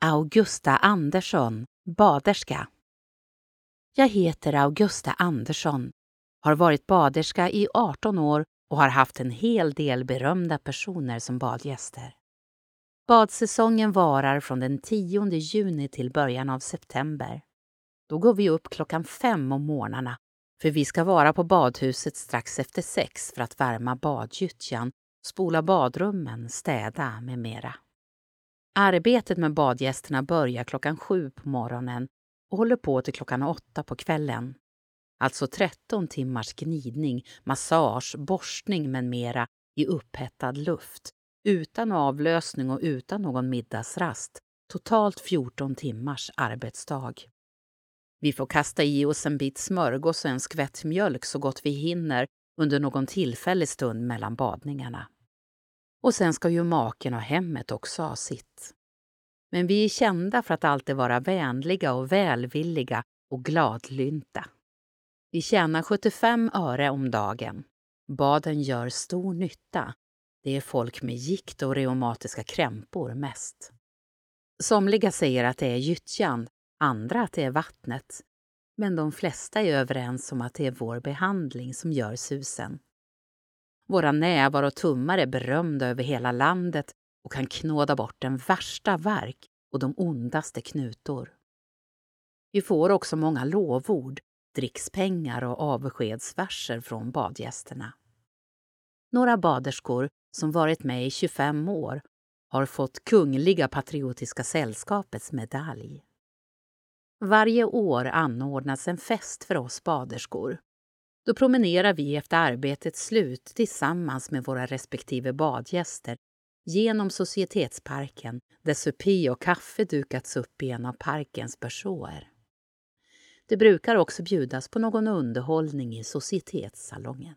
Augusta Andersson, baderska. Jag heter Augusta Andersson, har varit baderska i 18 år och har haft en hel del berömda personer som badgäster. Badsäsongen varar från den 10 juni till början av september. Då går vi upp klockan fem om morgnarna för vi ska vara på badhuset strax efter sex för att värma badgyttjan, spola badrummen, städa med mera. Arbetet med badgästerna börjar klockan sju på morgonen och håller på till klockan åtta på kvällen. Alltså 13 timmars gnidning, massage, borstning med mera i upphettad luft, utan avlösning och utan någon middagsrast. Totalt 14 timmars arbetsdag. Vi får kasta i oss en bit smörgås och en skvätt mjölk så gott vi hinner under någon tillfällig stund mellan badningarna. Och sen ska ju maken och hemmet också ha sitt. Men vi är kända för att alltid vara vänliga och välvilliga och gladlynta. Vi tjänar 75 öre om dagen. Baden gör stor nytta. Det är folk med gikt och reumatiska krämpor mest. Somliga säger att det är gyttjan, andra att det är vattnet. Men de flesta är överens om att det är vår behandling som gör susen. Våra nävar och tummar är berömda över hela landet och kan knåda bort den värsta verk och de ondaste knutor. Vi får också många lovord, drickspengar och avskedsverser från badgästerna. Några baderskor som varit med i 25 år har fått Kungliga Patriotiska Sällskapets medalj. Varje år anordnas en fest för oss baderskor. Då promenerar vi efter arbetets slut tillsammans med våra respektive badgäster genom Societetsparken där supi och kaffe dukats upp i en av parkens bersåer. Det brukar också bjudas på någon underhållning i Societetssalongen.